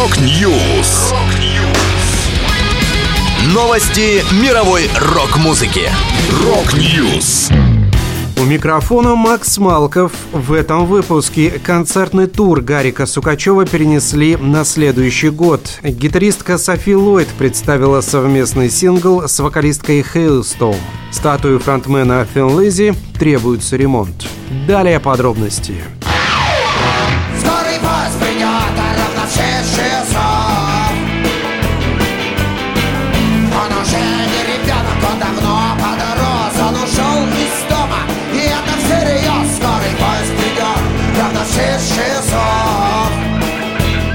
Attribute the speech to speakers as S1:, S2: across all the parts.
S1: Rock News. Новости мировой рок-музыки. Rock News.
S2: У микрофона Макс Малков. В этом выпуске концертный тур Гарика Сукачева перенесли на следующий год. Гитаристка Софи Ллойд представила совместный сингл с вокалисткой Halestorm. Статую фронтмена Thin Lizzy требуется ремонт. Далее подробности.
S3: Скорый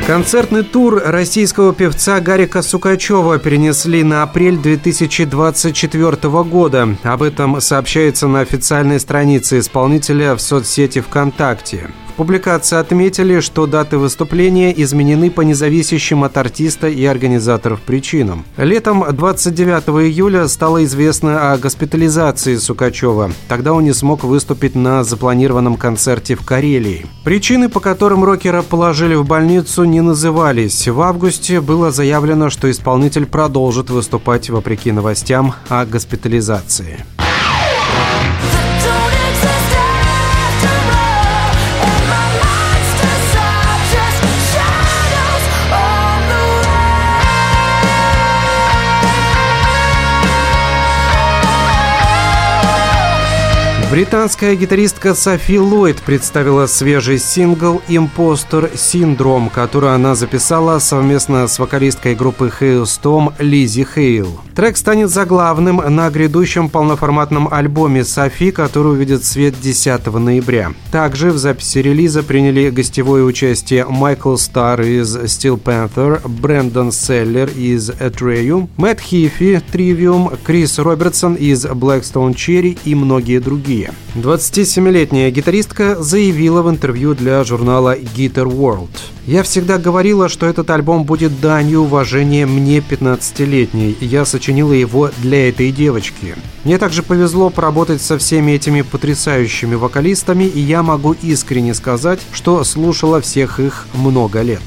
S2: Концертный тур российского певца Гарика Сукачева перенесли на апрель 2024 года. Об этом сообщается на официальной странице исполнителя в соцсети ВКонтакте. Публикации отметили, что даты выступления изменены по независящим от артиста и организаторов причинам. Летом 29 июля стало известно о госпитализации Сукачева. Тогда он не смог выступить на запланированном концерте в Карелии. Причины, по которым рокера положили в больницу, не назывались. В августе было заявлено, что исполнитель продолжит выступать вопреки новостям о госпитализации. Британская гитаристка Софи Ллойд представила свежий сингл «Импостер Синдром», который она записала совместно с вокалисткой группы Hailstorm Лизи Хейл. Трек станет заглавным на грядущем полноформатном альбоме Софи, который увидит свет 10 ноября. Также в записи релиза приняли гостевое участие Майкл Старр из Steel Panther, Брэндон Селлер из Atreyu, Мэтт Хифи, Trivium, Крис Робертсон из Blackstone Cherry и многие другие. 27-летняя гитаристка заявила в интервью для журнала Guitar World. «Я всегда говорила, что этот альбом будет данью уважения мне 15-летней. Я сочинила его для этой девочки. Мне также повезло поработать со всеми этими потрясающими вокалистами, и я могу искренне сказать, что слушала всех их много лет».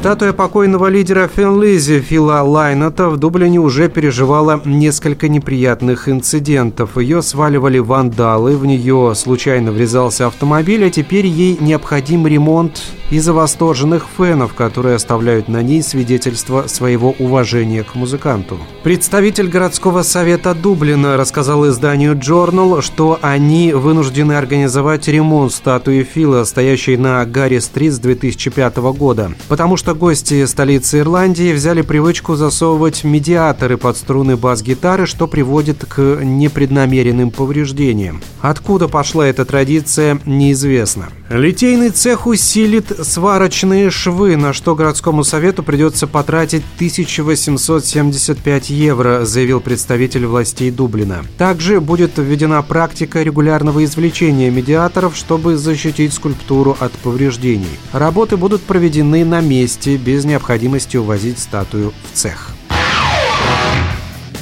S2: Статуя покойного лидера Фенлизи Фила Лайната в Дублине уже переживала несколько неприятных инцидентов. Ее сваливали вандалы, в нее случайно врезался автомобиль, а теперь ей необходим ремонт из-за восторженных фенов, которые оставляют на ней свидетельство своего уважения к музыканту. Представитель городского совета Дублина рассказал изданию Journal, что они вынуждены организовать ремонт статуи Фила, стоящей на Гарри-стрит с 2005 года, потому что гости столицы Ирландии взяли привычку засовывать медиаторы под струны бас-гитары, что приводит к непреднамеренным повреждениям. Откуда пошла эта традиция, неизвестно. Литейный цех усилит сварочные швы, на что городскому совету придется потратить 1875 евро, заявил представитель властей Дублина. Также будет введена практика регулярного извлечения медиаторов, чтобы защитить скульптуру от повреждений. Работы будут проведены на месте, без необходимости увозить статую в цех.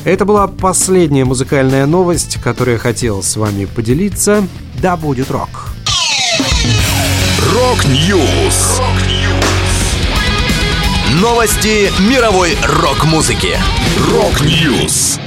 S2: Это была последняя музыкальная новость, которую я хотел с вами поделиться. Да будет рок!
S1: Rock News. Новости мировой рок-музыки. Rock News.